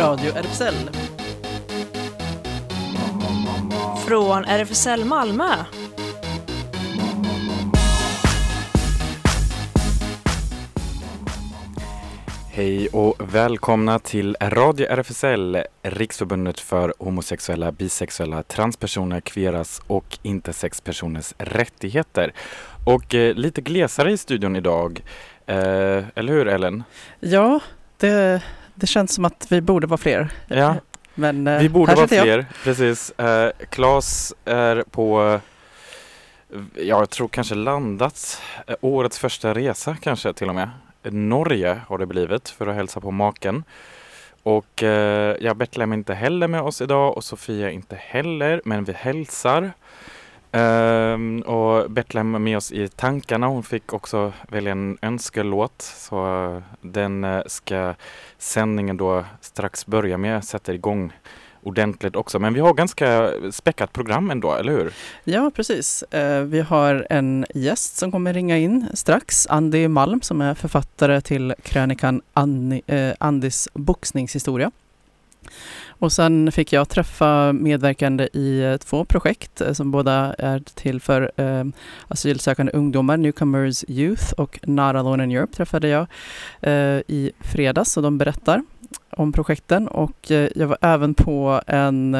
Radio RFSL. Från RFSL Malmö. Hej och välkomna till Radio RFSL, Riksförbundet för homosexuella, bisexuella, transpersoner, kveras och intersexpersoners rättigheter. Och eh, lite glesare i studion idag, eh, eller hur Ellen? Ja, det, det känns som att vi borde vara fler. Ja, Men eh, vi borde vara sitter jag. fler, precis. Eh, Claes är på, jag tror kanske landat, eh, årets första resa kanske till och med. Norge har det blivit för att hälsa på maken. Och eh, ja, Betlehem är inte heller med oss idag och Sofia inte heller, men vi hälsar. Um, och Betlehem är med oss i tankarna. Hon fick också välja en önskelåt. Så eh, den eh, ska sändningen då strax börja med. Sätter igång ordentligt också. Men vi har ganska späckat program ändå, eller hur? Ja, precis. Eh, vi har en gäst som kommer ringa in strax. Andy Malm som är författare till krönikan Anni, eh, Andys boxningshistoria. Och sen fick jag träffa medverkande i eh, två projekt eh, som båda är till för eh, asylsökande ungdomar. Newcomers Youth och Not Alone in Europe träffade jag eh, i fredags och de berättar om projekten och eh, jag var även på en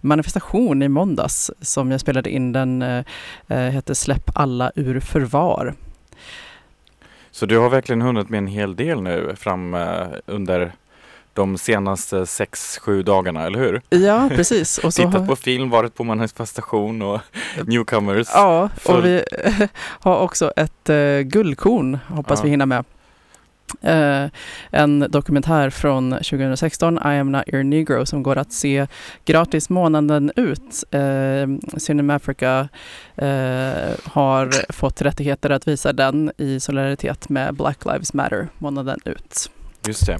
manifestation i måndags som jag spelade in. Den hette Släpp alla ur förvar. Så du har verkligen hunnit med en hel del nu fram under de senaste sex, sju dagarna, eller hur? Ja, precis. Och så Tittat har- på film, varit på manifestation och newcomers. Ja, Full- och vi har också ett eh, guldkorn, hoppas Ja. vi hinner med. Eh, en dokumentär från 2016, I am not your negro, som går att se gratis månaden ut. Eh, Cinema Africa eh, har fått rättigheter att visa den i solidaritet med Black Lives Matter månaden ut. Just det.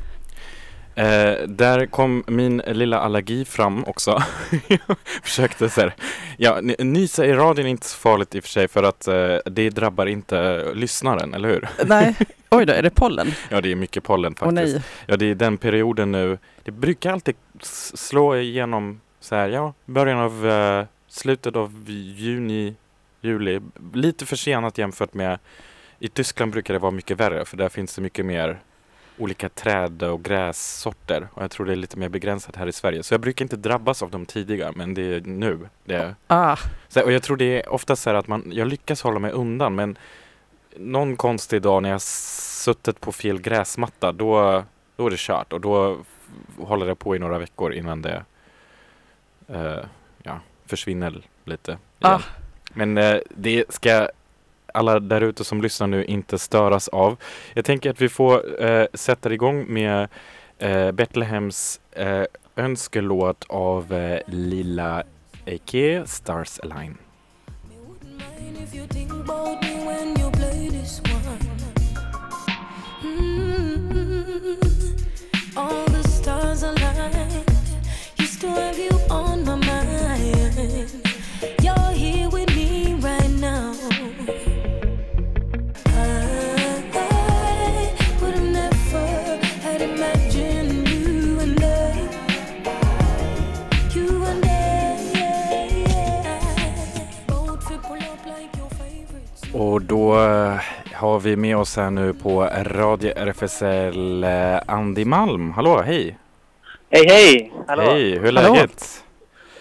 Eh, där kom min lilla allergi fram också. Jag Försökte så här. Ja, nysa i radion är inte så farligt i och för sig för att eh, det drabbar inte lyssnaren, eller hur? Nej, oj då, är det pollen? Ja, det är mycket pollen Åh faktiskt. nej. Ja, det är den perioden nu. Det brukar alltid slå igenom så här, ja, början av eh, slutet av juni, juli. Lite försenat jämfört med i Tyskland brukar det vara mycket värre för där finns det mycket mer olika träd och grässorter och jag tror det är lite mer begränsat här i Sverige. Så jag brukar inte drabbas av dem tidigare men det är nu. Det är. Ah, Så, och jag tror det är ofta så här att man, jag lyckas hålla mig undan men någon konstig dag när jag suttit på fel gräsmatta då, då är det kört och då håller det på i några veckor innan det eh, ja, försvinner lite. Ah. Men eh, det ska alla där ute som lyssnar nu inte störas av. Jag tänker att vi får eh, sätta igång med eh, Betlehems eh, önskelåt av eh, Lilla Eke, Stars Align. mind if All the stars aligned. Used to have you Och då eh, har vi med oss här nu på Radio RFSL eh, Andy Malm. Hallå, hej! Hej hej! Hallå! Hej, hur är Hallå. läget?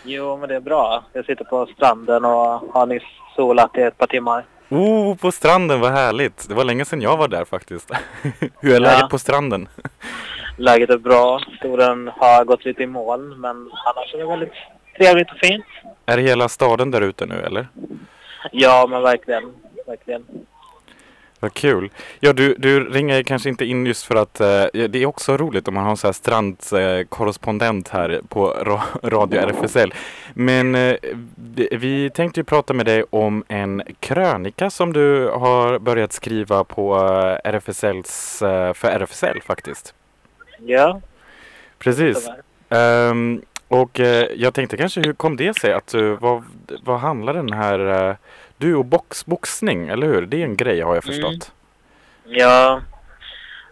Jo men det är bra. Jag sitter på stranden och har nyss solat i ett par timmar. Oh, på stranden, vad härligt! Det var länge sedan jag var där faktiskt. hur är Ja. läget på stranden? Läget är bra. Storen har gått lite i moln men annars är det väldigt trevligt och fint. Är hela staden där ute nu eller? Ja men verkligen. Verkligen. Vad kul. Ja, du, du ringer kanske inte in just för att eh, det är också roligt om man har en sån här strandkorrespondent här på ra- Radio RFSL. Men eh, vi- tänkte ju prata med dig om en krönika som du har börjat skriva på eh, RFSLs, eh, för RFSL faktiskt. Ja. Precis. Ehm, och eh, jag tänkte kanske hur kom det sig att du, vad, vad handlar den här, eh, du och box, boxning, eller hur? Det är en grej har jag Mm. förstått. Ja.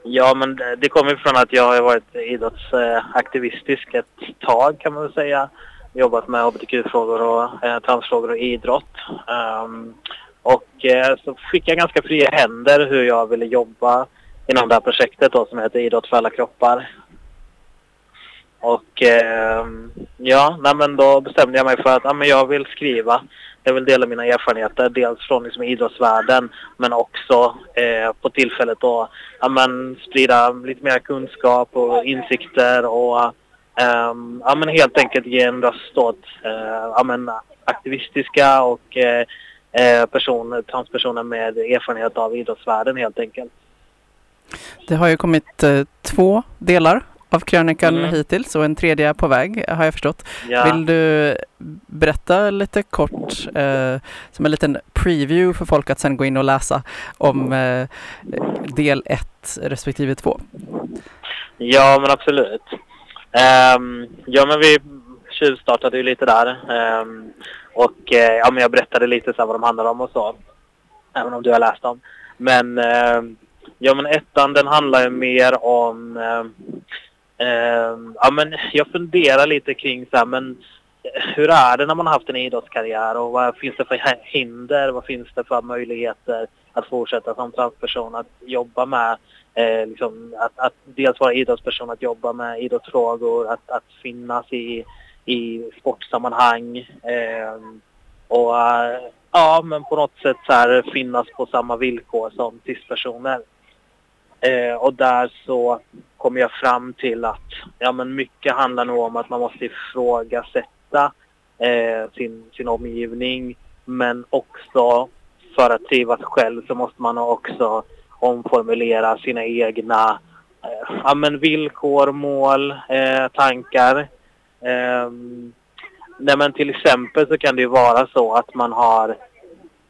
Ja, men det- kommer från att jag har varit idrottsaktivistisk ett tag kan man väl säga. Jobbat med hbtq-frågor och eh, transfrågor och idrott. Ehm, och eh, så fick jag ganska fria händer hur jag ville jobba inom det här projektet då som heter Idrott för alla kroppar. Och ehm, ja, nej, men då bestämde jag mig för att ja, men jag vill skriva. Jag vill dela mina erfarenheter, dels från liksom, idrottsvärlden men också eh, på tillfället då ja, men, sprida lite mer kunskap och insikter och ehm, ja, men, helt enkelt ge en röst åt eh, ja, men, aktivistiska och eh, eh person, transpersoner med erfarenhet av idrottsvärlden helt enkelt. Det har ju kommit eh, två delar av krönikan Mm. hittills och en tredje på väg har jag förstått. Ja. Vill du berätta lite kort eh, som en liten preview för folk att sen gå in och läsa om eh, del 1 respektive 2? Ja, men absolut. Ehm, ja, men vi tjuvstartade ju lite där. Ehm, och eh, ja, men jag berättade lite så vad de handlar om och så. Även om du har läst dem. Men ehm, ja, men ettan den handlar ju mer om... ehm, Ehm, ja, men jag funderar lite kring så här, men eh, hur är det när man har haft en idrottskarriär och vad finns det för hinder? Vad finns det för möjligheter att fortsätta som transperson att jobba med eh, liksom, att, att dels vara idrottsperson, att jobba med idrottsfrågor, att, att finnas i, i sportsammanhang ehm, eh, och ja, men på något sätt så här, finnas på samma villkor som cispersoner. Eh, och där så kommer jag fram till att ja, men mycket handlar nog om att man måste ifrågasätta eh, sin, sin omgivning men också för att trivas själv så måste man också omformulera sina egna eh, ja, men villkor, mål, eh, tankar. Eh, nej, men till exempel så kan det ju vara så att man har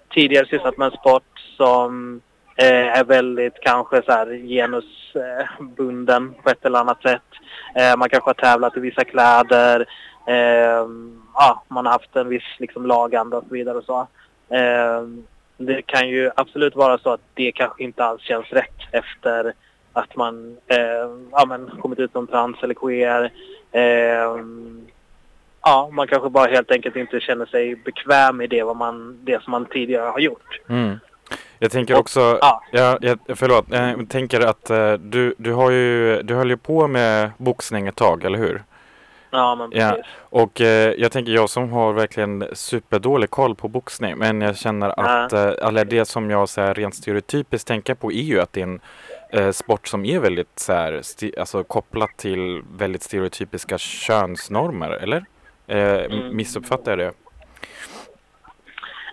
tidigare sysslat med en sport som Eh, är väldigt kanske så här genusbunden eh, på ett eller annat sätt. Eh, man kanske har tävlat i vissa kläder. Eh, ja, man har haft en viss liksom, laganda och så vidare och så. Det kan ju absolut vara så att det kanske inte alls känns rätt efter att man eh, ja, men kommit ut som trans eller queer. Eh, ja, man kanske bara helt enkelt inte känner sig bekväm i det, vad man, det som man tidigare har gjort. Mm. Jag tänker Och- också, ja. ja, jag, förlåt, jag tänker att eh, du, du har ju, du höll ju på med boxning ett tag, eller hur? Ja, men Ja. precis. Och eh, jag tänker jag som har verkligen superdålig koll på boxning men jag känner att eh, eller det som jag så här, rent stereotypiskt tänker på är ju att det är en eh, sport som är väldigt så här, alltså, kopplat till väldigt stereotypiska könsnormer, eller? Eh, Mm. Missuppfattar jag det?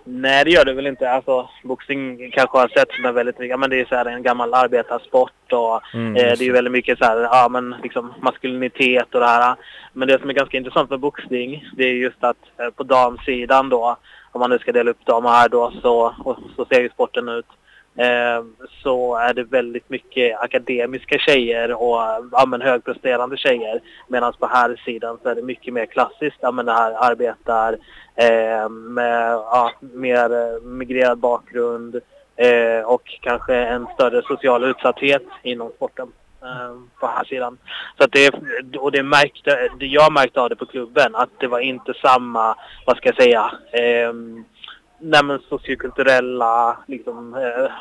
Nej, det gör det väl inte. Alltså, boxning kanske har sett som en väldigt, ja men det är så här en gammal arbetarsport och Mm, Eh, det är ju väldigt mycket så här, ja men liksom maskulinitet och det här. Men det som är ganska intressant med boxning, det är just att eh, på damsidan då, om man nu ska dela upp dem här då, så, och, så ser ju sporten ut. Ehm, så är det väldigt mycket akademiska tjejer och ja, men högpresterande tjejer. Medan på här sidan så är det mycket mer klassiskt. Ja, men det här arbetar eh, med ja, mer eh, migrerad bakgrund eh, och kanske en större social utsatthet inom sporten eh, på här sidan. Så att det, och det märkte, det jag märkte av det på klubben att det var inte samma, vad ska jag säga, eh, nej men sociokulturella liksom, eh,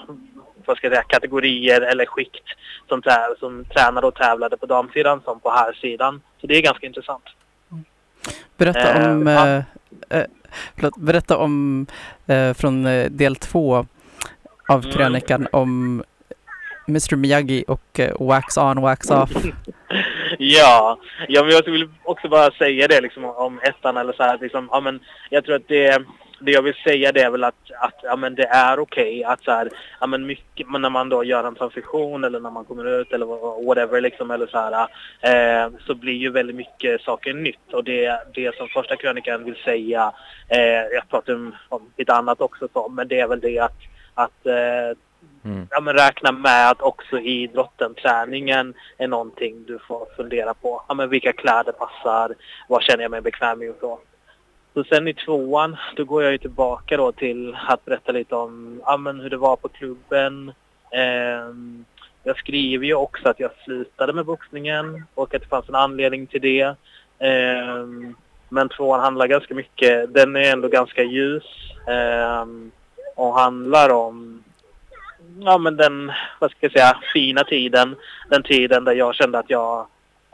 vad ska jag säga, kategorier eller skikt som, trä, som tränade och tävlade på damsidan som på här sidan. Så det är ganska intressant. Berätta Eh, om, ja. eh, eh, förlåt, berätta om eh, från eh, del två av Mm. krönikan om Mr Miyagi och eh, Wax On, Wax Off. Ja, ja men jag vill också bara säga det liksom om ettan eller så här liksom, ja men jag tror att det, det jag vill säga det är väl att, att ja men det är okej att så här, ja men mycket, men när man då gör en transition eller när man kommer ut eller whatever liksom eller så här, eh, så blir ju väldigt mycket saker nytt och det, det som första krönikan vill säga, eh, jag pratar om, om lite annat också så, men det är väl det att, att eh, Mm. ja, men räkna med att också idrotten, träningen är någonting du får fundera på. Ja, men vilka kläder passar? Vad känner jag mig bekväm i och så. Så sen i tvåan, då går jag ju tillbaka då till att berätta lite om ja, men hur det var på klubben. Eh, jag skriver ju också att jag slutade med boxningen och att det fanns en anledning till det. Eh, men tvåan handlar ganska mycket, den är ändå ganska ljus eh, och handlar om ja, men den, vad ska jag säga, fina tiden. Den tiden där jag kände att jag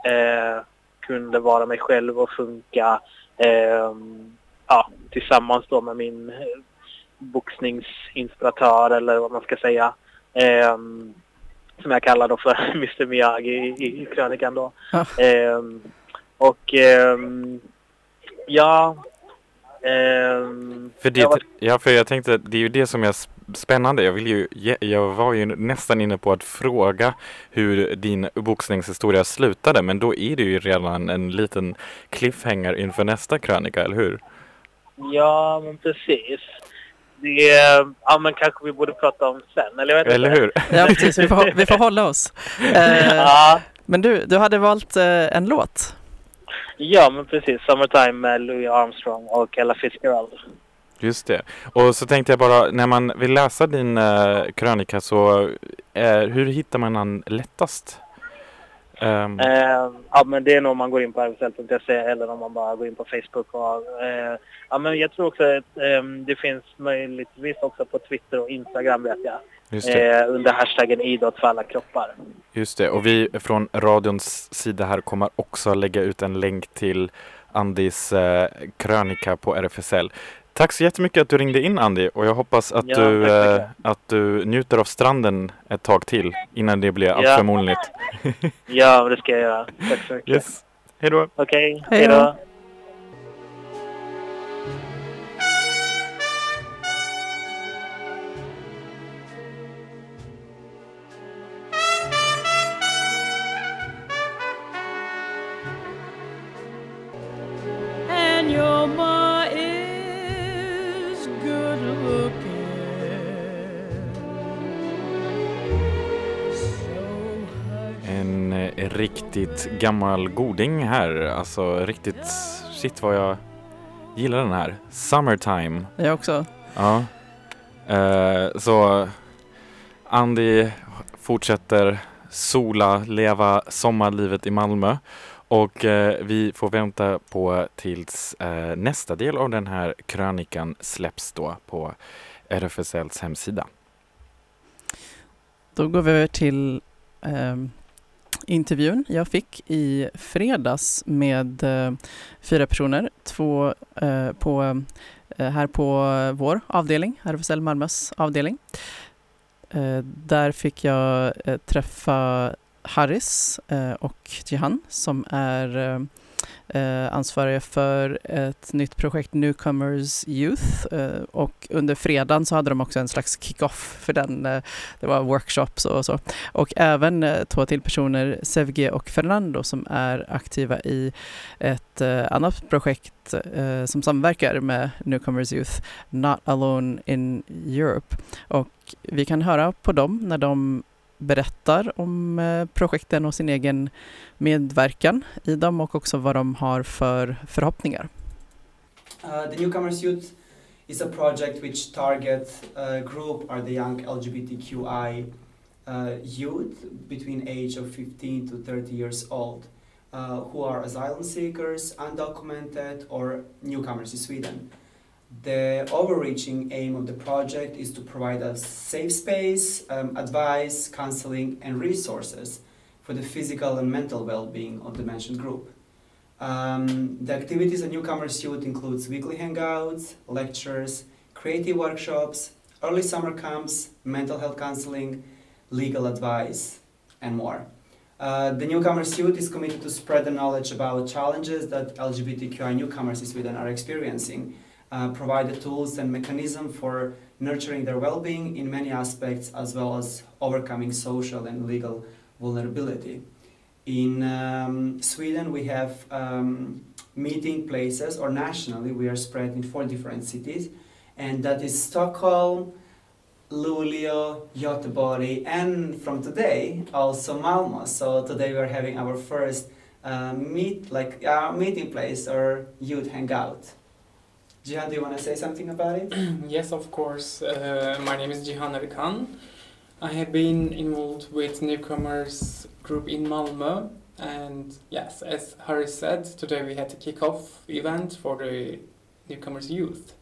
eh, kunde vara mig själv och funka ja, tillsammans då med min eh, boxningsinspiratör eller vad man ska säga. Eh, som jag kallar då för Mr Miyagi i, i krönikan då. Ja. Eh, och ehm, ja... ehm, För, det, jag var- ja, för jag tänkte, det är ju det som s- spännande. Jag, vill ju, jag var ju nästan inne på att fråga hur din boxningshistoria slutade, men då är det ju redan en liten cliffhanger inför nästa krönika, eller hur? Ja, men precis. Det är, ja men kanske vi borde prata om sen, eller jag vet Eller inte. hur? Ja, precis. Vi får, vi får hålla oss. Eh, Ja, men du, du hade valt eh, en låt. ja, men precis. Summertime med Louis Armstrong och Ella Fitzgerald. Just det. Och så tänkte jag bara, när man vill läsa din eh, krönika så, eh, hur hittar man den lättast? Ehm, Eh, ja, men det är nog om man går in på RFSL.se eller om man bara går in på Facebook. Och, eh, ja, men jag tror också att eh, det finns möjligtvis också på Twitter och Instagram vet jag. just, det, Eh, under hashtaggen idrott för alla kroppar. just det. Och vi från radions sida här kommer också lägga ut en länk till Andis eh, krönika på RFSL. Tack så jättemycket att du ringde in Andy och jag hoppas att, Ja, du, eh, att du njuter av stranden ett tag till innan det blir Ja. alltför molnigt. Ja, det ska jag göra. Tack så mycket. Yes. Hej då! Okej, Hej hej då. Riktigt gammal goding här. Alltså riktigt shit vad jag gillar den här. Summertime. Jag också. Ja. Eh, så Andy fortsätter sola, leva sommarlivet i Malmö. Och eh, vi får vänta på tills eh, nästa del av den här krönikan släpps då på RFSLs hemsida. Då går vi över till ehm, intervjun jag fick i fredags med eh, fyra personer. Två eh, på, eh, här på vår avdelning, RFSL Malmös avdelning. Eh, där fick jag eh, träffa Harris eh, och Jihan som är eh, eh, ansvariga för ett nytt projekt Newcomers Youth eh, och under fredagen så hade de också en slags kick-off för den. Eh, det var workshops och så. Och även eh, två till personer, Sevge och Fernando, som är aktiva i ett eh, annat projekt eh, som samverkar med Newcomers Youth, Not Alone in Europe. Och vi kan höra på dem när de berättar om eh, projekten och sin egen medverkan i dem och också vad de har för förhoppningar. Uh, the Newcomers Youth is a project which targets a group are the young LGBTQI uh, youth between age of 15 to 30 years old uh, who are asylum seekers, undocumented or newcomers to Sweden. The overreaching aim of the project is to provide a safe space, um, advice, counseling and resources for the physical and mental well-being of the mentioned group. Um, the activities at Newcomers Youth includes weekly hangouts, lectures, creative workshops, early summer camps, mental health counseling, legal advice, and more. Uh, the Newcomers Youth is committed to spread the knowledge about challenges that LGBTQI newcomers in Sweden are experiencing, uh, provide the tools and mechanism for nurturing their well-being in many aspects, as well as overcoming social and legal vulnerability. In um, Sweden, we have um, meeting places, or nationally, we are spread in four different cities, and that is Stockholm, Luleå, Göteborg, and from today also Malmö. So today we are having our first uh, meet, like uh, meeting place or youth hangout. Jihan, do you want to say something about it? yes, of course. Uh, my name is Jihan Arikan. I have been involved with newcomers group in Malmö, and yes, as Harry said, today we had a kick-off event for the newcomers youth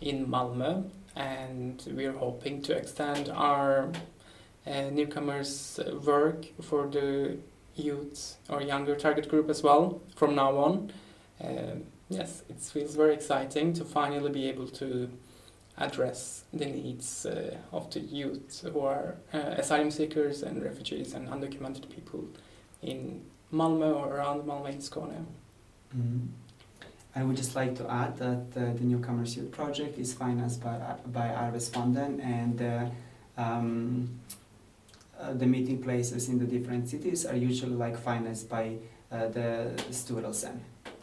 in Malmö, and we are hoping to extend our uh, newcomers uh, work for the youth or younger target group as well from now on. Um, yes, it feels very exciting to finally be able to address the needs uh, of the youth who are uh, asylum seekers and refugees and undocumented people in Malmö or around Malmö in Skåne. Mhm. I would just like to add that uh, the Newcomers Youth Project is financed by, by Arvesfonden and uh, um, uh, the meeting places in the different cities are usually like financed by uh, the Styrelsen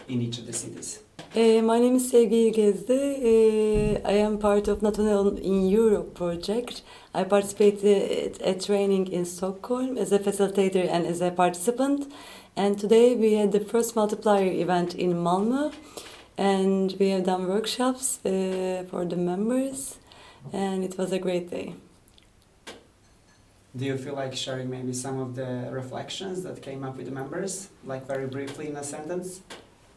in each of the cities. Uh, my name is Sevgi Gezdi. Uh, I am part of Not Alone in Europe project. I participated at training in Stockholm as a facilitator and as a participant. And today we had the first multiplier event in Malmö, and we have done workshops uh, for the members, and it was a great day. Do you feel like sharing maybe some of the reflections that came up with the members, like very briefly in a sentence?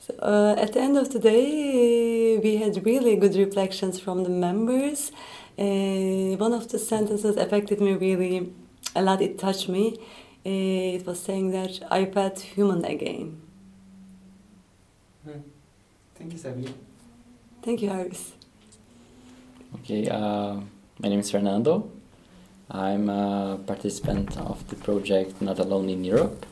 So, uh, at the end of the day, we had really good reflections from the members. Uh, one of the sentences affected me really a lot. It touched me. Uh, it was saying that I felt human again. Thank you, Sevgi. Thank you, Harris. Okay, uh, my name is Fernando. I'm a participant of the project Not Alone in Europe.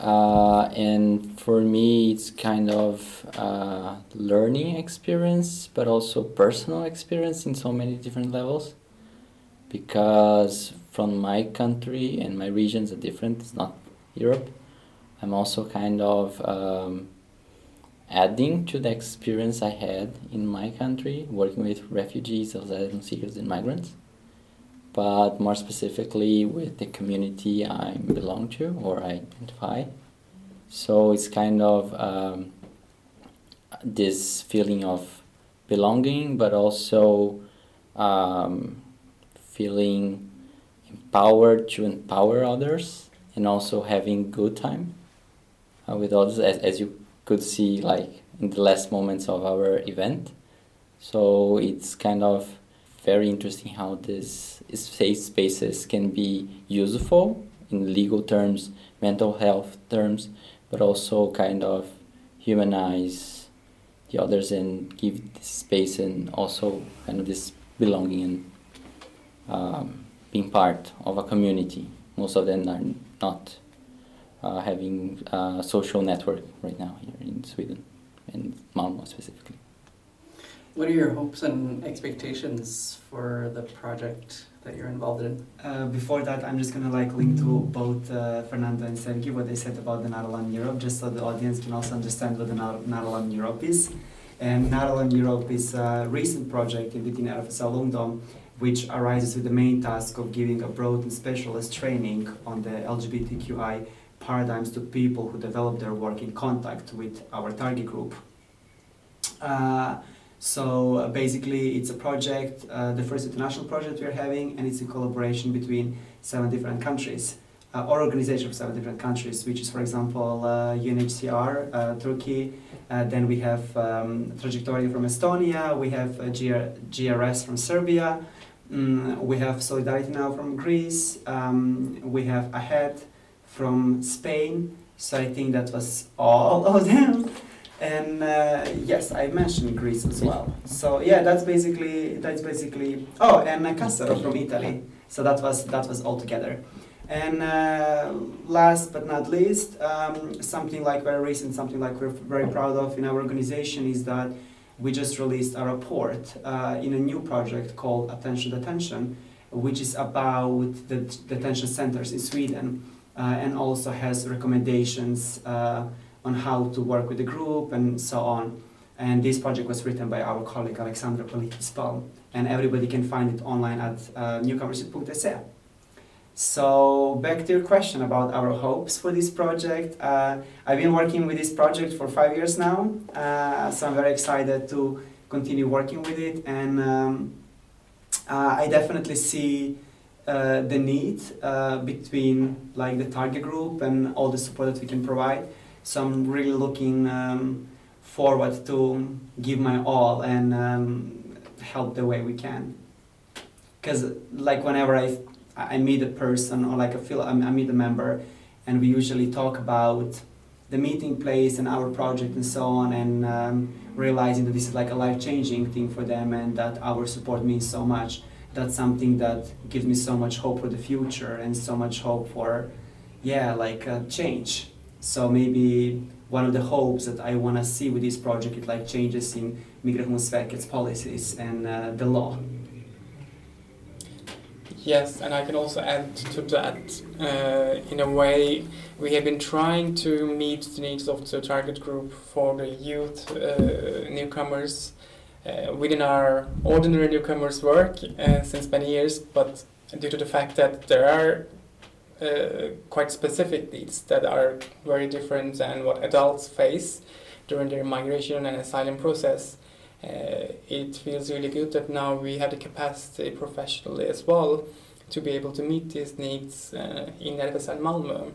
Uh, and for me, it's kind of a learning experience, but also personal experience in so many different levels. Because from my country and my regions are different, it's not Europe. I'm also kind of um, adding to the experience I had in my country working with refugees, asylum seekers, and migrants, but more specifically with the community I belong to or I identify. So it's kind of um, this feeling of belonging, but also um, feeling empowered to empower others and also having good time uh, with others as, as you could see like in the last moments of our event. So it's kind of very interesting how this safe spaces can be useful in legal terms, mental health terms, but also kind of humanize the others and give this space and also kind of this belonging and um, being part of a community. Most of them are not uh, having a social network right now here in Sweden and Malmo specifically. What are your hopes and expectations for the project that you're involved in? Uh, before that, I'm just gonna like link to both uh, Fernando and Sergi what they said about the Nadalan Europe, just so the audience can also understand what the Nadalan Europe is. And Nadalan Europe is a recent project within RFSL Ungdom, which arises with the main task of giving a broad and specialist training on the LGBTQI paradigms to people who develop their work in contact with our target group. Uh, so uh, basically, it's a project, uh, the first international project we're having, and it's a collaboration between seven different countries, uh, or organization of seven different countries, which is, for example, uh, UNHCR, uh, Turkey. Uh, then we have um, Trajectoria from Estonia. We have GR- GRS from Serbia. Mm, we have Solidarity Now from Greece. Um, we have Ahead from Spain. So I think that was all of them. And uh, yes, I mentioned Greece as well. So yeah, that's basically that's basically. Oh, and uh, Cassaro from Italy. So that was that was all together. And uh, last but not least, um, something like very recent, something like we're very proud of in our organization is that we just released a report uh, in a new project called Attention Detention, which is about the detention centers in Sweden, uh, and also has recommendations uh, on how to work with the group and so on. And this project was written by our colleague Alexandra Politis-Palm, and everybody can find it online at uh, newcomership.se. So back to your question about our hopes for this project. Uh, I've been working with this project for five years now, uh, so I'm very excited to continue working with it, and um, uh, I definitely see uh, the need uh, between like the target group and all the support that we can provide. So I'm really looking um, forward to give my all and um, help the way we can. Because like whenever I I meet a person or like I feel I meet a member, and we usually talk about the meeting place and our project and so on, and um, realizing that this is like a life changing thing for them and that our support means so much. That's something that gives me so much hope for the future and so much hope for, yeah, like uh, change. So maybe one of the hopes that I want to see with this project is like changes in Migrationsverket's policies and uh, the law. Yes, and I can also add to that. Uh, in a way, we have been trying to meet the needs of the target group for the youth uh, newcomers uh, within our ordinary newcomers work uh, since many years, but due to the fact that there are uh, quite specific needs that are very different than what adults face during their migration and asylum process. Uh, it feels really good that now we have the capacity professionally as well to be able to meet these needs uh, in RFSL Malmö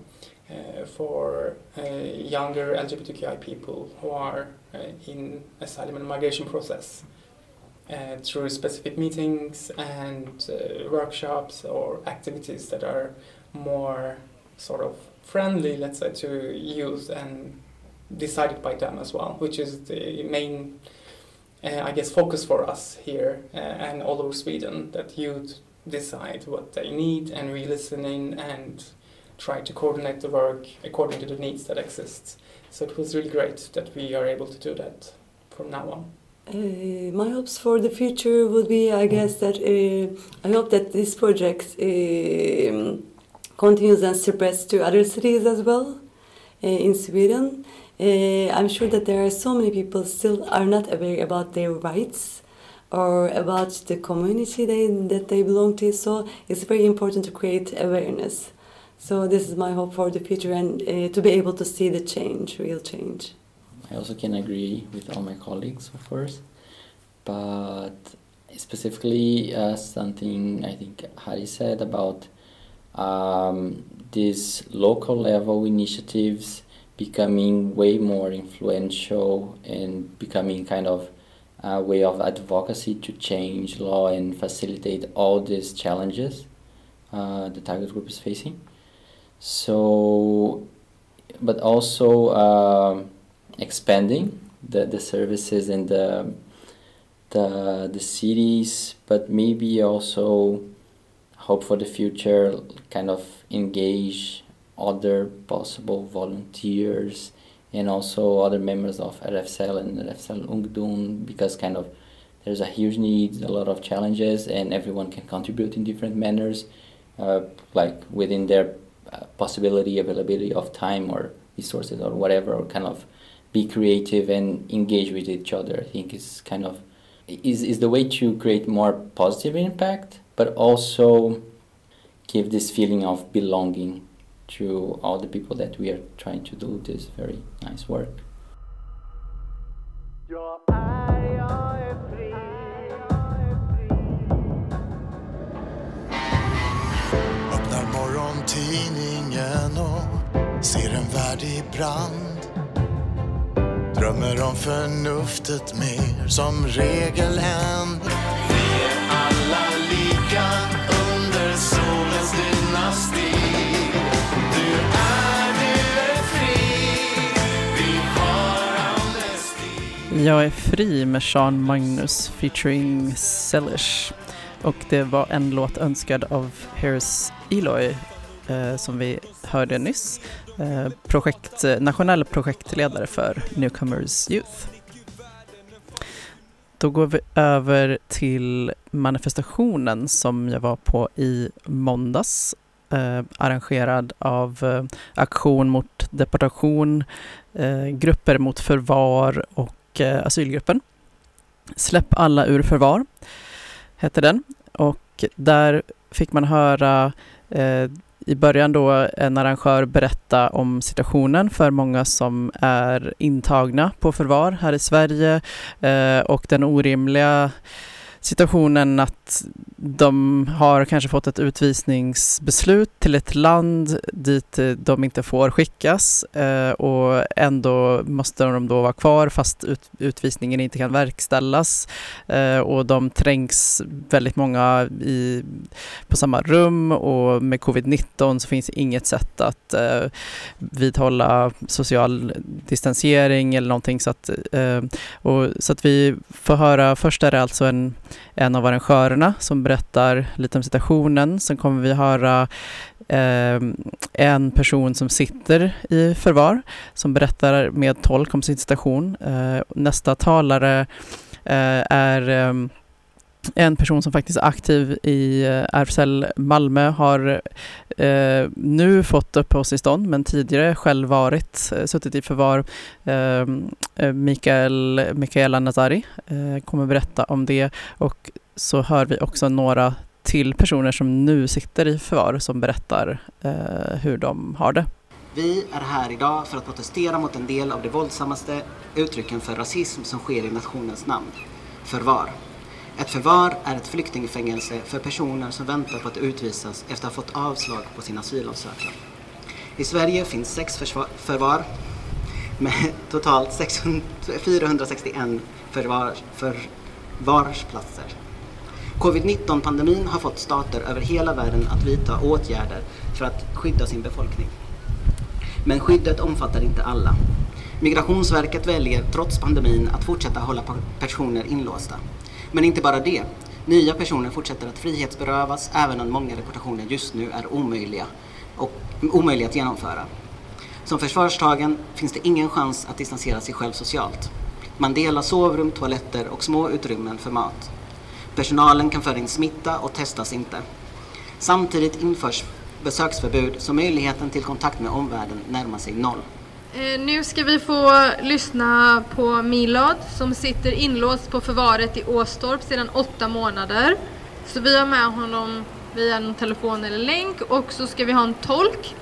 uh, for uh, younger LGBTQI people who are uh, in asylum and migration process through specific meetings and workshops or activities that are more sort of friendly, let's say, to youth and decided by them as well, which is the main uh, I guess, focus for us here uh, and all over Sweden that youth decide what they need and we listen in and try to coordinate the work according to the needs that exist. So it was really great that we are able to do that from now on. Uh, my hopes for the future would be, I guess, that uh, I hope that this project um continues and spreads to other cities as well uh, in Sweden. Uh, I'm sure that there are so many people still are not aware about their rights or about the community they, that they belong to. So it's very important to create awareness. So this is my hope for the future and uh, to be able to see the change, real change. I also can agree with all my colleagues, of course, but specifically uh, something I think Harry said about um, these local level initiatives becoming way more influential and becoming kind of a way of advocacy to change law and facilitate all these challenges uh, the target group is facing. So, but also um expanding the, the services and the the the cities, but maybe also hope for the future, kind of engage other possible volunteers and also other members of RFCL and RFCL Ungdom because kind of there's a huge need, a lot of challenges, and everyone can contribute in different manners, uh, like within their uh, possibility, availability of time or resources or whatever, or kind of be creative and engage with each other. I think is kind of is is the way to create more positive impact, but also give this feeling of belonging to all the people that we are trying to do this very nice work. Öppnar morgontidningen och ser en värld i brand. Drömmer om förnuftet mer som regel än. Jag är fri med Sean Magnus featuring Sellish. Och det var en låt önskad av Harris Eloy eh, som vi hörde nyss. Eh, projekt, nationell projektledare för Newcomers Youth. Då går vi över till manifestationen som jag var på i måndags. Eh, arrangerad av eh, Aktion mot deportation, eh, Grupper mot förvar och och eh, Asylgruppen. Släpp alla ur förvar hette den och där fick man höra eh, i början då en arrangör berätta om situationen för många som är intagna på förvar här i Sverige eh, och den orimliga situationen att de har kanske fått ett utvisningsbeslut till ett land dit eh, de inte får skickas eh, och ändå måste de då vara kvar fast utvisningen inte kan verkställas eh, och de trängs väldigt många i, på samma rum och med covid-19 så finns inget sätt att eh, vidhålla social distansering eller någonting. Så att, och, så att vi får höra, först är det alltså en, en av arrangörerna som berättar lite om situationen. Sen kommer vi höra eh, en person som sitter i förvar som berättar med tolk om sin situation. Eh, nästa talare eh, är eh, en person som faktiskt är aktiv i eh, RFSL Malmö har eh, nu fått uppehållstillstånd men tidigare själv varit, eh, suttit i förvar. Eh, eh, Mikael, Mikaela Nazari eh, kommer berätta om det och så hör vi också några till personer som nu sitter i förvar som berättar eh, hur de har det. Vi är här idag för att protestera mot en del av de våldsammaste uttrycken för rasism som sker i nationens namn. Förvar. Ett förvar är ett flyktingfängelse för personer som väntar på att utvisas efter att ha fått avslag på sin asylansökan. I Sverige finns sex förvar med totalt 600, 461 förvar, förvarsplatser. Covid-19-pandemin har fått stater över hela världen att vidta åtgärder för att skydda sin befolkning. Men skyddet omfattar inte alla. Migrationsverket väljer trots pandemin att fortsätta hålla personer inlåsta. Men inte bara det. Nya personer fortsätter att frihetsberövas även om många deportationer just nu är omöjliga, och, omöjliga att genomföra. Som försvarstagen finns det ingen chans att distansera sig själv socialt. Man delar sovrum, toaletter och små utrymmen för mat. Personalen kan föra in smitta och testas inte. Samtidigt införs besöksförbud så möjligheten till kontakt med omvärlden närmar sig noll. Eh, nu ska vi få lyssna på Milad som sitter inlåst på förvaret i Åstorp sedan åtta månader. Så vi har med honom via en telefon eller länk och så ska vi ha en tolk.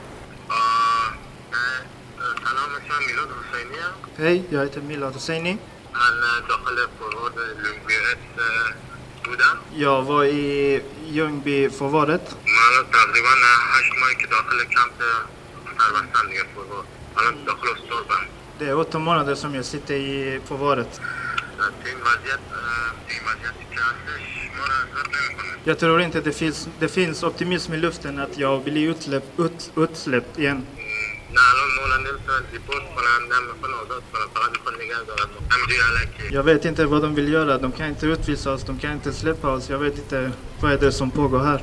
Hej, jag heter Milad Hosseini. Jag var i Ljungbyförvaret. Det är åtta månader som jag sitter i förvaret. Jag tror inte det finns, det finns optimism i luften att jag blir utsläppt, ut, utsläppt igen. Jag vet inte vad de vill göra. De kan inte utvisa oss, de kan inte släppa oss. Jag vet inte vad är det som pågår här.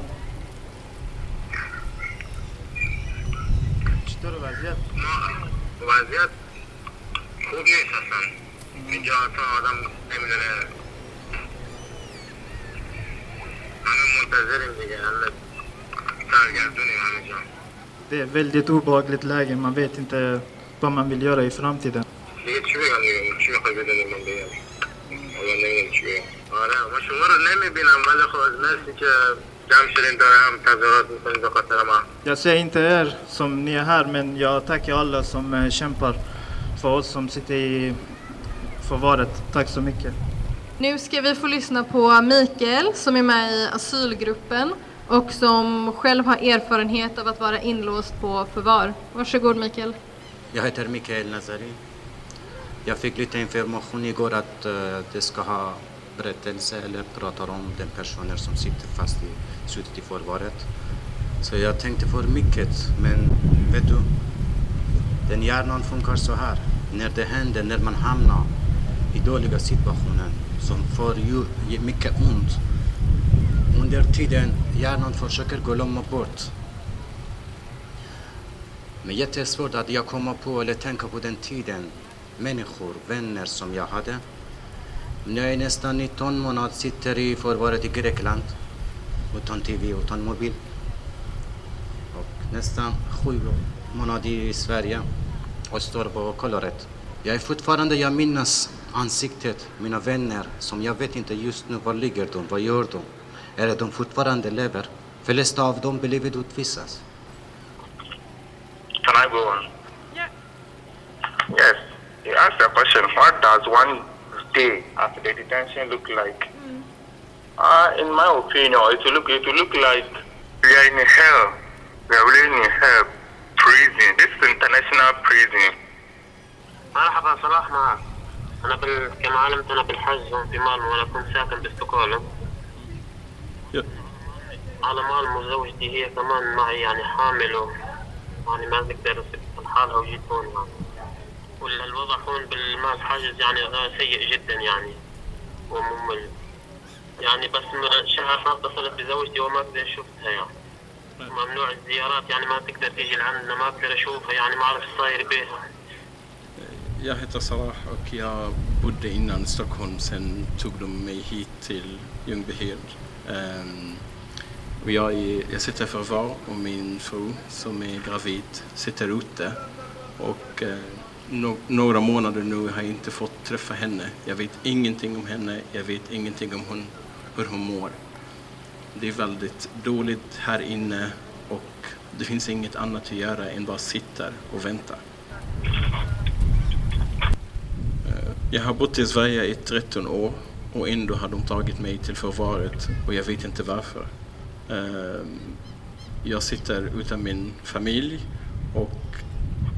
Förstår du vaziyat? وضعیت خوب نیست اصلا اینجا اصلا آدم نمیدونه همه منتظریم دیگه همه سرگردونیم همه جا det är ett väldigt obehagligt läge. Man vet inte vad man vill göra i framtiden. Jag ser inte er som ni är här, men jag tackar alla som eh, kämpar för oss som sitter i förvaret. Tack så mycket. Nu ska vi få lyssna på Mikael som är med i asylgruppen och som själv har erfarenhet av att vara inlåst på förvar. Varsågod Mikael. Jag heter Mikael Nazari. Jag fick lite information igår att eh, uh, det ska ha berättelse eller pratar om den personer som sitter fast i, suttit i förvaret. Så jag tänkte för mycket, men vet du, den hjärnan funkar så här. När det händer, när man hamnar i dåliga situationer som får ju mycket ont. Under tiden hjärnan försöker glömma bort. Men jättesvårt att jag kommer på eller tänka på den tiden. Människor, vänner som jag hade. Nu är jag nästan 19 månader, sitter i förvaret i Grekland. Utan TV, utan mobil. Och nästan sju månader i Sverige och står på kollaret. Jag är fortfarande, jag minns ansiktet, mina vänner som jag vet inte just nu var ligger de, vad gör de? Är de fortfarande lever? Flesta av dem blivit utvisas. Can I go on? Yes. You asked a question. What does one day after the detention look like? Uh, in my opinion, it will look it will look like we are in hell. We are really in hell. Prison. This is international prison. مرحبا صلاح معك أنا بال... كما علمت أنا بالحج هون في مالمو وأنا كنت ساكن بستوكهولم على مالمو زوجتي هي كمان معي يعني حامل. يعني ما بقدر أسيب حالها وجيت هون يعني والوضع هون بالمال حاجز يعني سيء جدا يعني وممل يعني بس شهر ما اتصلت بزوجتي وما أقدر شفتها يعني ممنوع الزيارات يعني ما تقدر تيجي لعندنا ما أقدر أشوفها يعني ما إيش صاير بيها Jag heter Salah och jag bodde innan Stockholm. Sen tog de mig hit. Ehm, och jag, är, jag sitter i förvar och min fru som är gravid sitter ute. Och eh, no, några månader nu har jag inte fått träffa henne. Jag vet ingenting om henne. Jag vet ingenting om hon, hur hon mår. Det är väldigt dåligt här inne och det finns inget annat att göra än bara sitta och vänta. Eh, jag har bott i Sverige i 13 år och ändå har de tagit mig till förvaret och jag vet inte varför. Ehm, jag sitter utan min familj och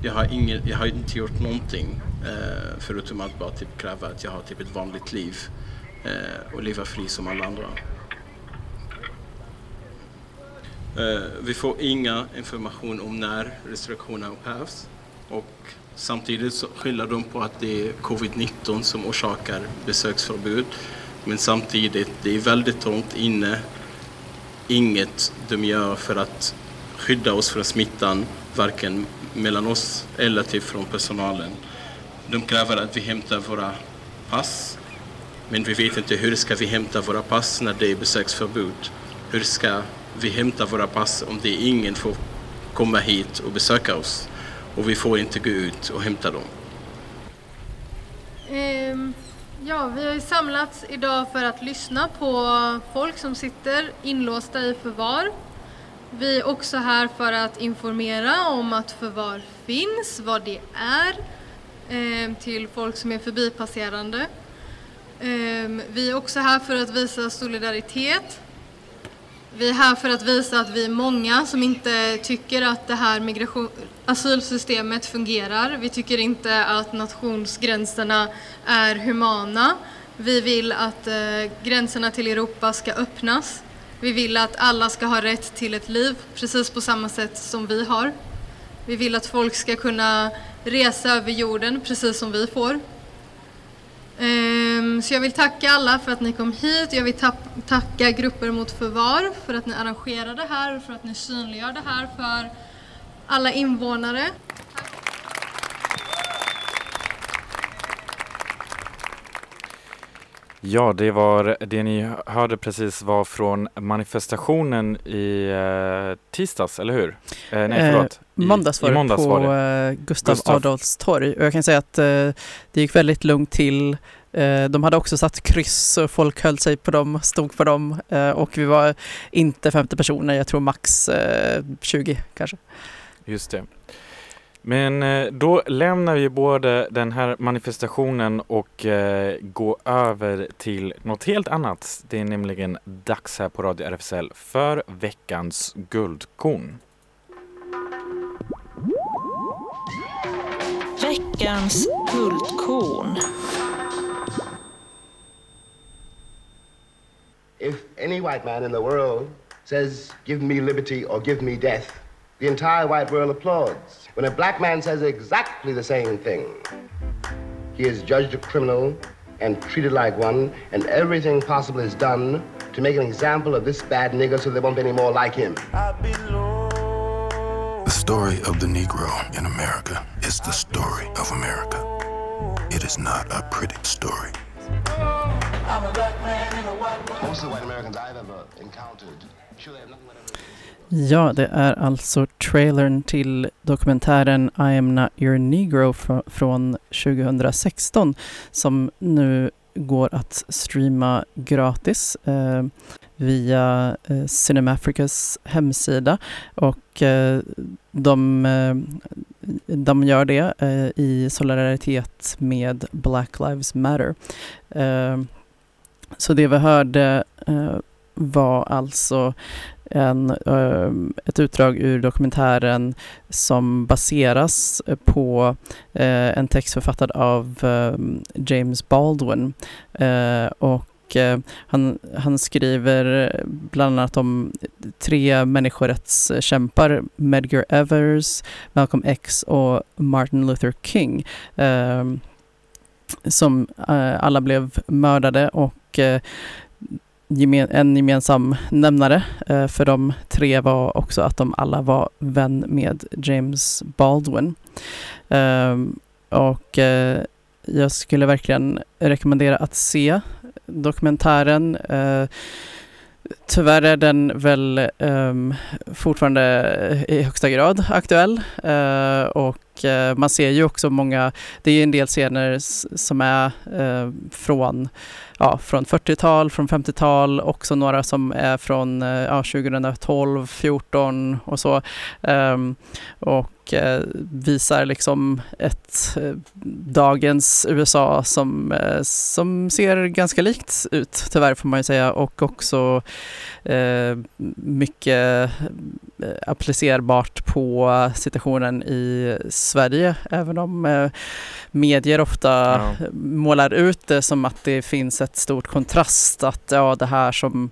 jag har, ingen, jag har inte gjort någonting eh, förutom att bara typ kräva att jag har typ ett vanligt liv eh, och leva fri som alla andra. Eh, vi får inga information om när restriktionerna upphävs och samtidigt så skyller de på att det är covid-19 som orsakar besöksförbud. Men samtidigt, det är väldigt trångt inne. Inget de gör för att skydda oss från smittan, varken mellan oss eller till från personalen. De kräver att vi hämtar våra pass, men vi vet inte hur ska vi hämta våra pass när det är besöksförbud. Hur ska vi hämta våra pass om det är ingen får komma hit och besöka oss och vi får inte gå ut och hämta dem. Ehm, ja, vi har samlats idag för att lyssna på folk som sitter inlåsta i förvar. Vi är också här för att informera om att förvar finns, vad det är, ehm, till folk som är förbipasserande. Ehm, vi är också här för att visa solidaritet. Vi är här för att visa att vi är många som inte tycker att det här migration, asylsystemet fungerar. Vi tycker inte att nationsgränserna är humana. Vi vill att eh, gränserna till Europa ska öppnas. Vi vill att alla ska ha rätt till ett liv precis på samma sätt som vi har. Vi vill att folk ska kunna resa över jorden precis som vi får. Ehm, så jag vill tacka alla för att ni kom hit. Jag vill tacka Grupper mot förvar för att ni arrangerar det här och för att ni synliggör det här för alla invånare. Ja, det var det ni hörde precis var från manifestationen i eh, tisdags, eller hur? Eh, nej, förlåt. Eh, måndags var i det måndags på var det. eh, Gustav, Gustav. Adolfs torg. Och jag kan säga att eh, det gick väldigt lugnt till. Eh, de hade också satt kryss och folk höll sig på dem, stod på dem. Eh, och vi var inte 50 personer, jag tror max eh, 20 kanske. Just det. Men eh, då lämnar vi både den här manifestationen och eh, går över till något helt annat. Det är nämligen dags här på Radio RFSL för veckans guldkorn. Veckans guldkorn. If any white man in the world says, give me liberty or give me death, the entire white world applauds. When a black man says exactly the same thing, he is judged a criminal and treated like one, and everything possible is done to make an example of this bad nigger so there won't be any more like him. The story of the Negro in America is the story of America. It is not a pretty story. Most of the white Americans I've ever encountered, sure they have nothing whatever. Ja, det är alltså trailern till dokumentären I am not your negro fr- från 2016 som nu går att streama gratis eh, via eh, Cinemafricas hemsida och eh, de, eh, de gör det eh, i solidaritet med Black Lives Matter. Eh, Så det vi hörde eh, var alltså en, ehm, ett utdrag ur dokumentären som baseras på eh, en text författad av ehm, James Baldwin. Eh, och eh, han, han skriver bland annat om tre människorättskämpar, Medgar Evers, Malcolm X och Martin Luther King, ehm, eh, som alla blev mördade och en gemensam nämnare eh, för de tre var också att de alla var vän med James Baldwin. Ehm, och eh, jag skulle verkligen rekommendera att se dokumentären. Eh, Tyvärr är den väl um, fortfarande i högsta grad aktuell uh, och uh, man ser ju också många, det är en del scener som är uh, från, ja, från 40-tal, från 50-tal, också några som är från ja, 2012, 14 och så. Um, och visar liksom ett dagens USA som, som ser ganska likt ut, tyvärr får man ju säga, och också eh, mycket applicerbart på situationen i Sverige, även om eh, medier ofta ja. målar ut det som att det finns ett stort kontrast, att ja, det här som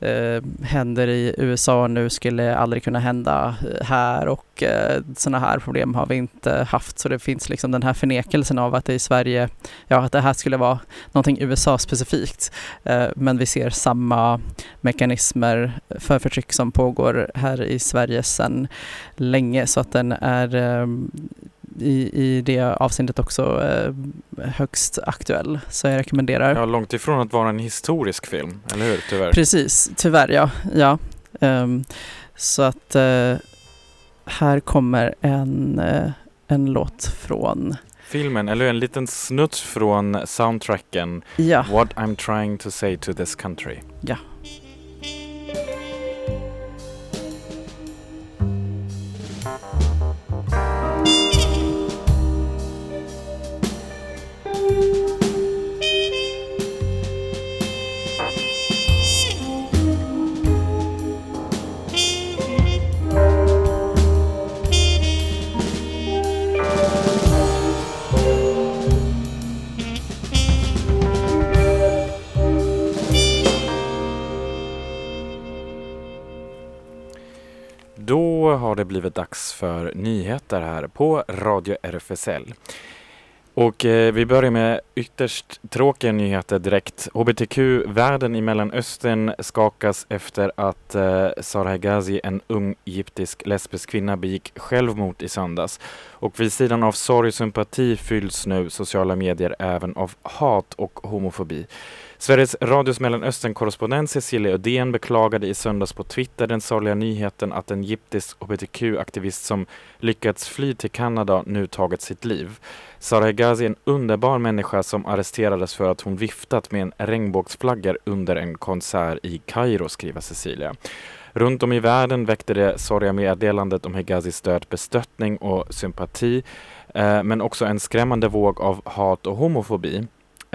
eh, händer i USA nu skulle aldrig kunna hända eh, här och eh, sådana här problem har vi inte haft. Så det finns liksom den här förnekelsen av att det i Sverige, ja att det här skulle vara någonting USA-specifikt. Eh, men vi ser samma mekanismer för förtryck som pågår här i Sverige sedan länge så att den är eh, i, i det avseendet också eh, högst aktuell. Så jag rekommenderar. Ja, långt ifrån att vara en historisk film, eller hur? Tyvärr. Precis, tyvärr ja. ja. Um, så att uh, här kommer en, uh, en låt från filmen, eller en liten snutt från soundtracken ja. What I'm trying to say to this country. Ja. Har det blivit dags för nyheter här på Radio RFSL. Och eh, vi börjar med ytterst tråkiga nyheter direkt. HBTQ-världen i Mellanöstern skakas efter att eh, Sarah Ghazi, en ung egyptisk lesbisk kvinna, begick självmord i söndags. Och vid sidan av sorg och sympati fylls nu sociala medier även av hat och homofobi. Sveriges Radios Mellanöstern-korrespondent Cecilia Ödén beklagade i söndags på Twitter den sorgliga nyheten att en egyptisk hbtq-aktivist som lyckats fly till Kanada nu tagit sitt liv. Sara Ghazi är en underbar människa som arresterades för att hon viftat med en regnbågsflagga under en konsert i Kairo, skriver Cecilia. Runt om i världen väckte det sorgliga meddelandet om Hegazis död bestörtning och sympati, eh, men också en skrämmande våg av hat och homofobi.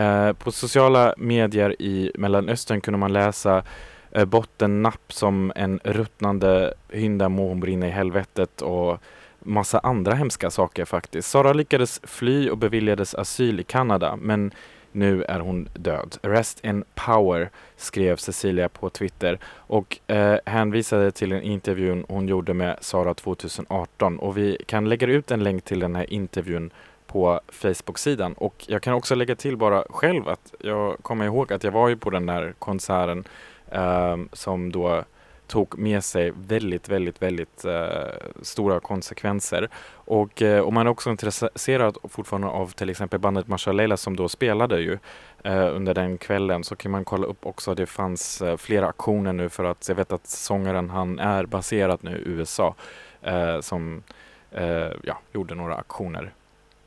Eh, på sociala medier i Mellanöstern kunde man läsa eh, bottennapp som en ruttnande hynda må hon brinna i helvetet och massa andra hemska saker faktiskt. Sara lyckades fly och beviljades asyl i Kanada men nu är hon död. Rest in power, skrev Cecilia på Twitter och eh, hänvisade till en intervju hon gjorde med Sara 2018 och vi kan lägga ut en länk till den här intervjun på Facebook-sidan. Och jag kan också lägga till bara själv att jag kommer ihåg att jag var ju på den där konserten eh, som då tog med sig väldigt, väldigt, väldigt eh, stora konsekvenser. Och eh, om man är också intresserad fortfarande av till exempel bandet Marshalela som då spelade ju eh, under den kvällen så kan man kolla upp också. Det fanns eh, flera aktioner nu för att jag vet att sångaren han är baserad nu i USA eh, som eh, ja, gjorde några aktioner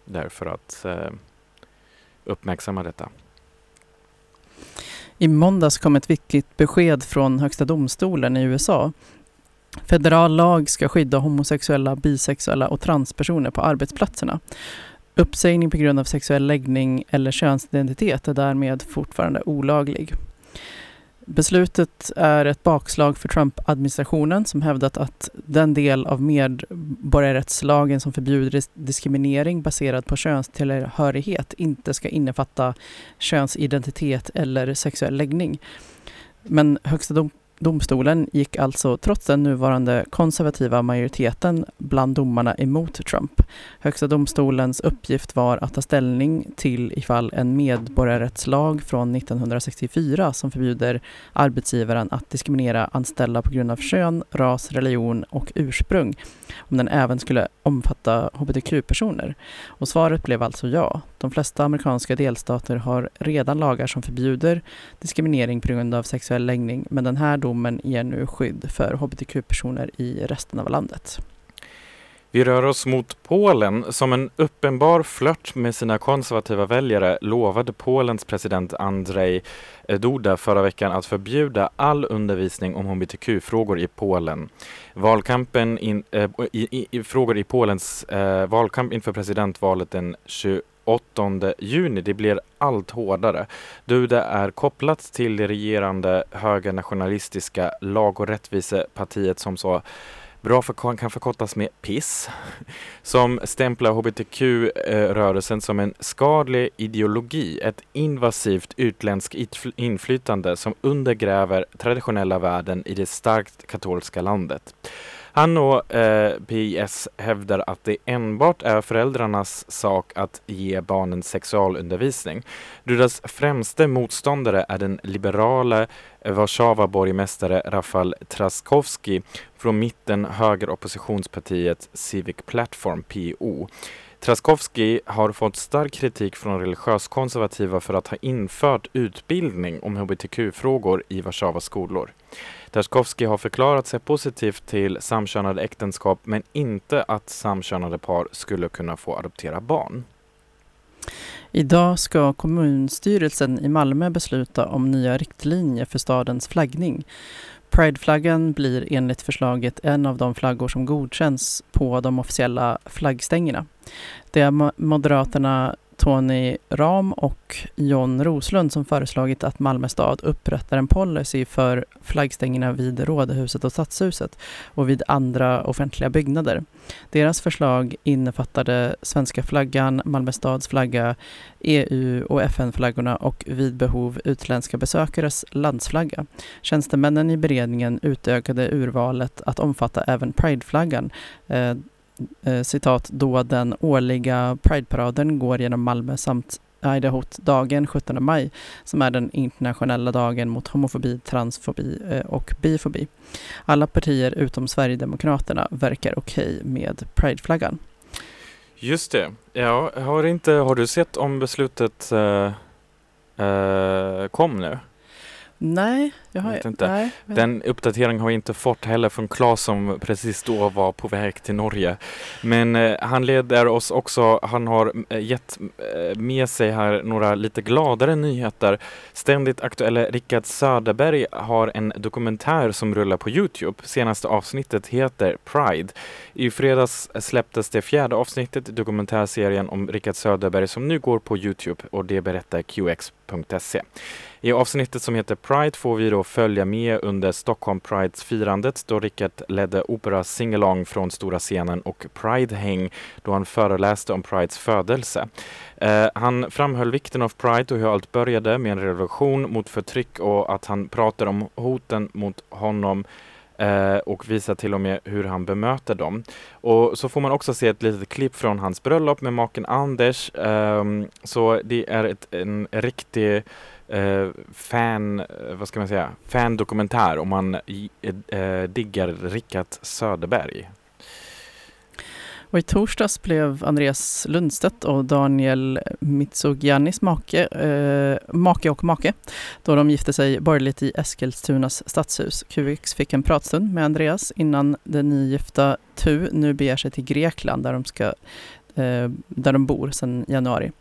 där för att eh, uppmärksamma detta. I måndags kom ett viktigt besked från Högsta domstolen i USA. Federal lag ska skydda homosexuella, bisexuella och transpersoner på arbetsplatserna. Uppsägning på grund av sexuell läggning eller könsidentitet är därmed fortfarande olaglig. Beslutet är ett bakslag för Trump-administrationen som hävdat att den del av medborgarrättslagen som förbjuder diskriminering baserad på könstillhörighet inte ska innefatta könsidentitet eller sexuell läggning. Men Högsta dom- domstolen gick alltså trots den nuvarande konservativa majoriteten bland domarna emot Trump. Högsta domstolens uppgift var att ta ställning till ifall en medborgarrättslag från 1964 som förbjuder arbetsgivaren att diskriminera anställda på grund av kön, ras, religion och ursprung, om den även skulle omfatta hbtq-personer. Och svaret blev alltså ja. De flesta amerikanska delstater har redan lagar som förbjuder diskriminering på grund av sexuell läggning, men den här domen ger nu skydd för hbtq-personer i resten av landet. Vi rör oss mot Polen. Som en uppenbar flört med sina konservativa väljare lovade Polens president Andrzej Duda förra veckan att förbjuda all undervisning om hbtq-frågor i Polen. Valkampen in, äh, i, i, i, frågor i Polens äh, valkamp inför presidentvalet den 8 juni, det blir allt hårdare. Duda är kopplat till det regerande högernationalistiska lag och rättvisepartiet som så bra för, kan förkortas med PIS, som stämplar hbtq-rörelsen som en skadlig ideologi, ett invasivt utländskt inflytande som undergräver traditionella värden i det starkt katolska landet. Han och eh, PIS hävdar att det enbart är föräldrarnas sak att ge barnen sexualundervisning. Dudas främste motståndare är den liberala eh, Warszawa-borgmästare Rafal Trzaskowski från mitten högeroppositionspartiet Civic Platform, PO. Trzaskowski har fått stark kritik från religiös konservativa för att ha infört utbildning om hbtq-frågor i Warszawas skolor. Trzaskowski har förklarat sig positivt till samkönade äktenskap men inte att samkönade par skulle kunna få adoptera barn. Idag ska kommunstyrelsen i Malmö besluta om nya riktlinjer för stadens flaggning. Prideflaggan blir enligt förslaget en av de flaggor som godkänns på de officiella flaggstängerna. Det Moderaterna Tony Ram och John Roslund som föreslagit att Malmö stad upprättar en policy för flaggstängerna vid Rådhuset och Stadshuset och vid andra offentliga byggnader. Deras förslag innefattade svenska flaggan, Malmö stads flagga, EU och FN-flaggorna och vid behov utländska besökares landsflagga. Tjänstemännen i beredningen utökade urvalet att omfatta även Prideflaggan eh, eh, citat, då den årliga Prideparaden går genom Malmö samt Idahot-dagen 17 maj som är den internationella dagen mot homofobi, transfobi eh, och bifobi. Alla partier utom Sverigedemokraterna verkar okej okay med Prideflaggan. Just det. Ja, har, inte, har du sett om beslutet uh, uh, kom nu? Nej, jag har vet inte. Nej, Den uppdateringen har jag inte fått heller från Claes som precis då var på väg till Norge. Men eh, han leder oss också, han har eh, gett eh, med sig här några lite gladare nyheter. Ständigt aktuella Rickard Söderberg har en dokumentär som rullar på Youtube. Senaste avsnittet heter Pride. I fredags släpptes det fjärde avsnittet i dokumentärserien om Rickard Söderberg som nu går på Youtube och det berättar QX.se. I avsnittet som heter Pride får vi då följa med under Stockholm Prides firandet då Rickard ledde opera Singalong från stora scenen och Pride-häng då han föreläste om Prides födelse. Eh, han framhöll vikten av Pride och hur allt började med en revolution mot förtryck och att han pratar om hoten mot honom Eh, och visar till och med hur han bemöter dem. Och så får man också se ett litet klipp från hans bröllop med maken Anders. Eh, så det är ett, en riktig eh, fan, eh, vad ska man säga, fan-dokumentär om man eh, eh, diggar Rickard Söderberg. Och I torsdags blev Andreas Lundstedt och Daniel Mitsogiannis make, eh, make och make då de gifte sig borgerligt i Eskilstunas stadshus. QX fick en pratstund med Andreas innan den nygifta TU nu beger sig till Grekland där de, ska, eh, där de bor sedan januari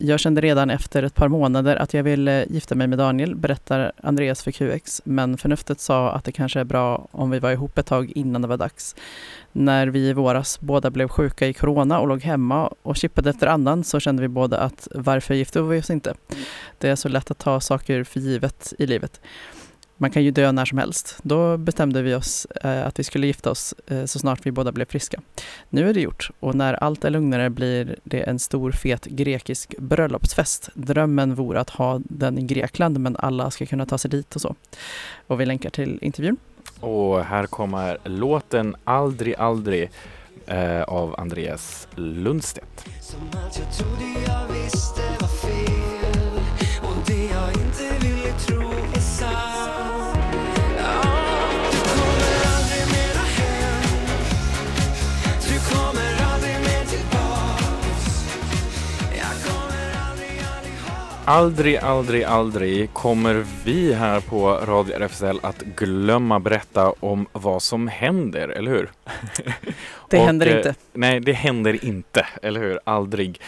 jag kände redan efter ett par månader att jag ville gifta mig med Daniel, berättar Andreas för QX. Men förnuftet sa att det kanske är bra om vi var ihop ett tag innan det var dags. När vi i våras båda blev sjuka i corona och låg hemma och chippade efter andan så kände vi båda att varför gifte vi oss inte? Det är så lätt att ta saker för givet i livet. Man kan ju dö när som helst. Då bestämde vi oss eh, att vi skulle gifta oss eh, så snart vi båda blev friska. Nu är det gjort och när allt är lugnare blir det en stor fet grekisk bröllopsfest. Drömmen vore att ha den i Grekland men alla ska kunna ta sig dit och så. Och vi länkar till intervjun. Och här kommer låten Aldrig aldrig eh, av Andreas Lundstedt. Som allt jag trodde jag visste Aldrig, aldrig, aldrig kommer vi här på Radio RFSL att glömma berätta om vad som händer, eller hur? Det Och, händer eh, inte. Nej, det händer inte, eller hur? Aldrig.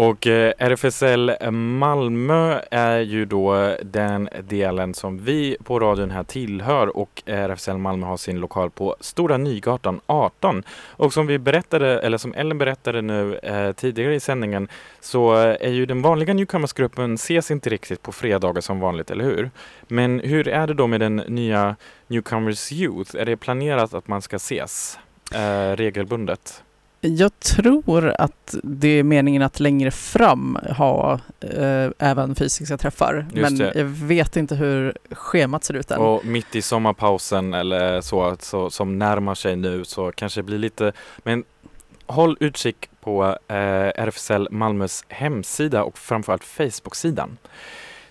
Och eh, RFSL Malmö är ju då den delen som vi på radion här tillhör och RFSL Malmö har sin lokal på Stora Nygatan 18. Och som vi berättade, eller som Ellen berättade nu eh, tidigare i sändningen så eh, är ju den vanliga Newcomers-gruppen ses inte riktigt på fredagar som vanligt, eller hur? Men hur är det då med den nya Newcomers Youth? Är det planerat att man ska ses eh, regelbundet? Jag tror att det är meningen att längre fram ha eh, även fysiska träffar. Just men det. jag vet inte hur schemat ser ut än. Och mitt i sommarpausen eller så, så som närmar sig nu så kanske det blir lite, men håll utkik på eh, RFSL Malmös hemsida och framförallt Facebook-sidan.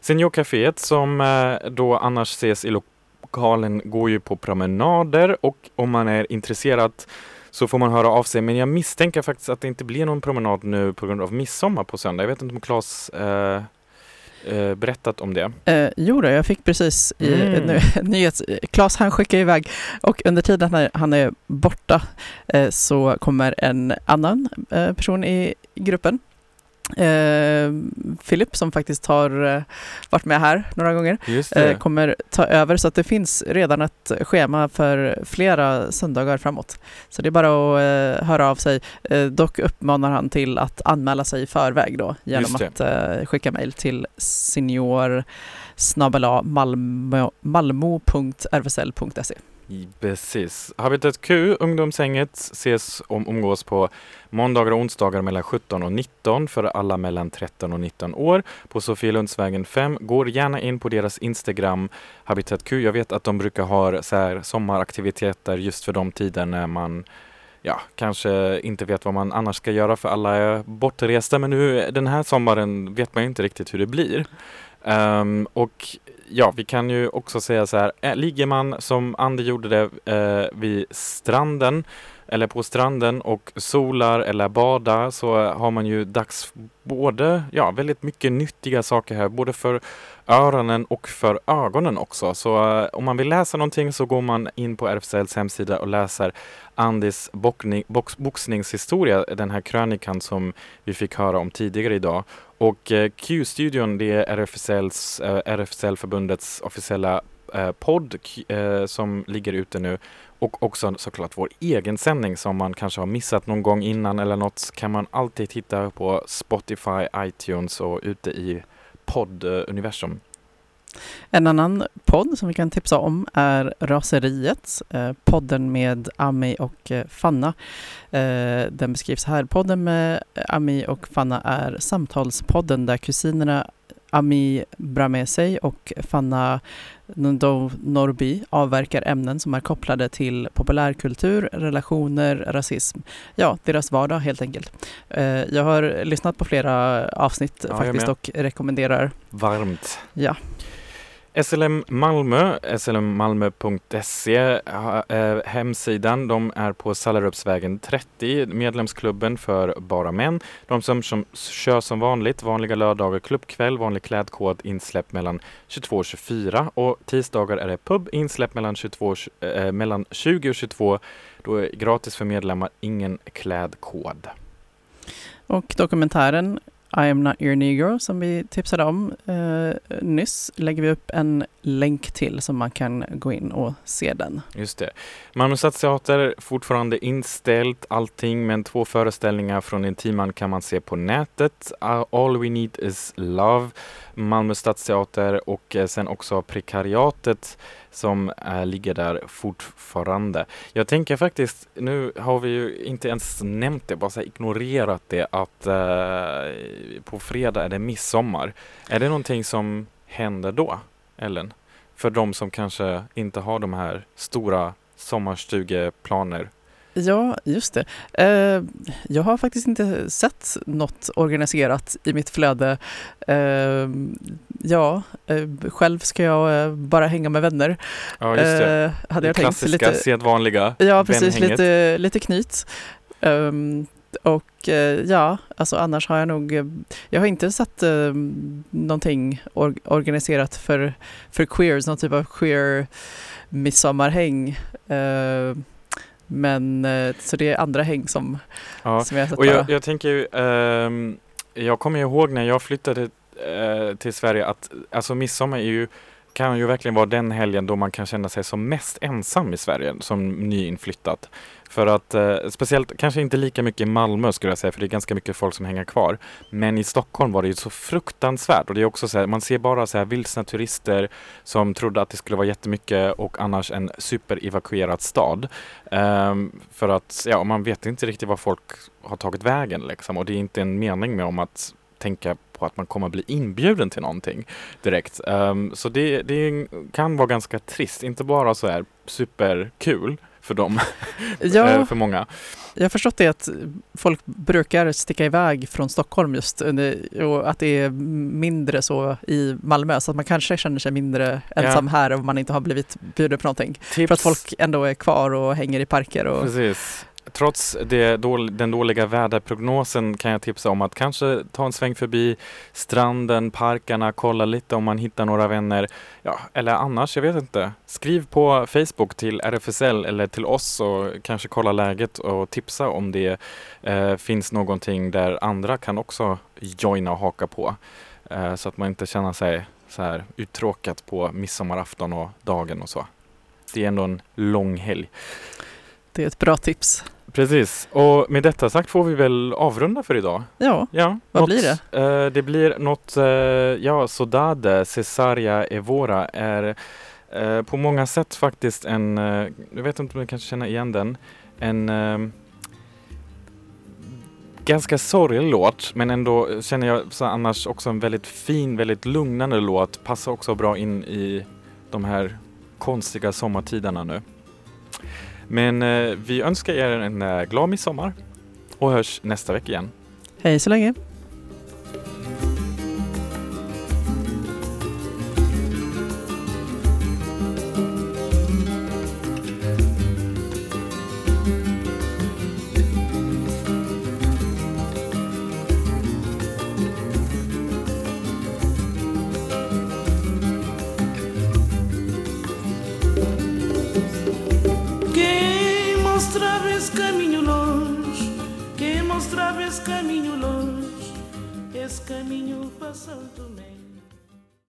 Seniorcaféet som eh, då annars ses i lokalen går ju på promenader och om man är intresserad så får man höra av sig. Men jag misstänker faktiskt att det inte blir någon promenad nu på grund av midsommar på söndag. Jag vet inte om Claes eh, eh, berättat om det. Eh, jo då, jag fick precis i Mm. nyhets... Klas han skickar iväg och under tiden när han är borta eh, så kommer en annan eh, person i gruppen. Eh, som faktiskt har eh, varit med här några gånger eh, kommer ta över så att det finns redan ett schema för flera söndagar framåt. Så det är bara att eh, höra av sig. Eh, dock uppmanar han till att anmäla sig i förväg då genom att eh, skicka mejl till senior Precis. Habitat Q, ungdomshänget, ses om umgås på måndagar och onsdagar mellan 17 och 19 för alla mellan 13 och 19 år på Sofielundsvägen 5. Går gärna in på deras Instagram, Habitat Q. Jag vet att de brukar ha så här sommaraktiviteter just för de tider när man ja, kanske inte vet vad man annars ska göra för alla är bortresta. Men nu den här sommaren vet man ju inte riktigt hur det blir. Um, och ja, vi kan ju också säga så här, eh, ligger man som Andy gjorde det eh, vid stranden eller på stranden och solar eller badar så har man ju dags både, ja, väldigt mycket nyttiga saker här, både för öronen och för ögonen också. Så eh, om man vill läsa någonting så går man in på RFSLs hemsida och läser Andys boxningshistoria, den här krönikan som vi fick höra om tidigare idag. Och eh, Q-studion, det är RFSLs, eh, RFSL-förbundets officiella eh, podd som ligger ute nu. Och också såklart vår egen sändning som man kanske har missat någon gång innan eller något kan man alltid hitta på Spotify, iTunes och ute i podduniversum. En annan podd som vi kan tipsa om är Raseriet, eh, podden med Ami och eh, Fanna. Eh, den beskrivs här. Podden med Ami och Fanna är samtalspodden där kusinerna Ami Bramesey och Fanna Ndo Norby avverkar ämnen som är kopplade till populärkultur, relationer, rasism. Ja, deras vardag helt enkelt. Jag har lyssnat på flera avsnitt Ja, faktiskt och rekommenderar. Varmt. Ja. SLM Malmö, slmmalmö.se, eh, hemsidan, de är på Sallarupsvägen 30, medlemsklubben för bara män. De som, som kör som vanligt, vanliga lördagar klubbkväll, vanlig klädkod, insläpp mellan 22 och 24 och tisdagar är det pub, insläpp mellan, 22, eh, eh, mellan 20 och 22. Då är gratis för medlemmar, ingen klädkod. Och dokumentären i am not your negro som vi tipsade om eh, nyss lägger vi upp en länk till som man kan gå in och se den. Just det. Malmö Stadsteater fortfarande inställt allting men två föreställningar från Intiman kan man se på nätet. All We Need Is Love, Malmö Stadsteater och eh, sen också Prekariatet som eh, ligger där fortfarande. Jag tänker faktiskt, nu har vi ju inte ens nämnt det, bara så ignorerat det att eh, på fredag är det midsommar. Är det någonting som händer då, Ellen? För de som kanske inte har de här stora sommarstugeplaner. Ja, just det. Eh, jag har faktiskt inte sett något organiserat i mitt flöde. Eh, ja, eh, själv ska jag bara hänga med vänner. Ja, just det. Hade det jag tänkt. klassiska, sedvanliga Ja, precis. vänhänget. Lite, lite knyt. Ehm, och eh, ja, alltså annars har jag nog, eh, jag har inte sett uh, någonting or organiserat för, för queers, någon typ av queer midsommarhäng. Eh, men eh, så det är andra häng som, Ja, som jag har sett och jag, jag tänker ehm, jag kommer ihåg när jag flyttade eh, till Sverige att alltså midsommar är ju, kan ju verkligen vara den helgen då man kan känna sig som mest ensam i Sverige som nyinflyttat. För att eh, speciellt, kanske inte lika mycket i Malmö skulle jag säga, för det är ganska mycket folk som hänger kvar. Men i Stockholm var det ju så fruktansvärt och det är också så här, man ser bara så här vilsna turister som trodde att det skulle vara jättemycket och annars en superevakuerad stad. Um, för att, ja, man vet inte riktigt var folk har tagit vägen liksom och det är inte en mening med om att tänka på att man kommer bli inbjuden till någonting direkt. Um, så det, det kan vara ganska trist, inte bara så här superkul för dem, Ja. eh, för många. Jag har förstått det att folk brukar sticka iväg från Stockholm just och att det är mindre så i Malmö så att man kanske känner sig mindre ensam här om man inte har blivit bjuden på någonting. För att folk ändå är kvar och hänger i parker. Och, Precis. Trots det, dål- den dåliga väderprognosen kan jag tipsa om att kanske ta en sväng förbi stranden, parkerna, kolla lite om man hittar några vänner. Ja, eller annars, jag vet inte. Skriv på Facebook till RFSL eller till oss och kanske kolla läget och tipsa om det eh, finns någonting där andra kan också joina och haka på. Eh, så att man inte känner sig så här uttråkat på midsommarafton och dagen och så. Det är ändå en lång helg. Det är ett bra tips. Precis, och med detta sagt får vi väl avrunda för idag. Ja, ja vad något, blir det? Eh, det blir något, eh, ja, Sodade, Cesaria Evora är eh, på många sätt faktiskt en, eh, jag vet inte om du kanske känner igen den, en eh, ganska sorglig låt men ändå känner jag så annars också en väldigt fin, väldigt lugnande låt. Passar också bra in i de här konstiga sommartiderna nu. Men eh, vi önskar er en eh, glad midsommar och hörs nästa vecka igen. Hej så länge. Quem mostrava esse caminho longe, esse caminho passando também.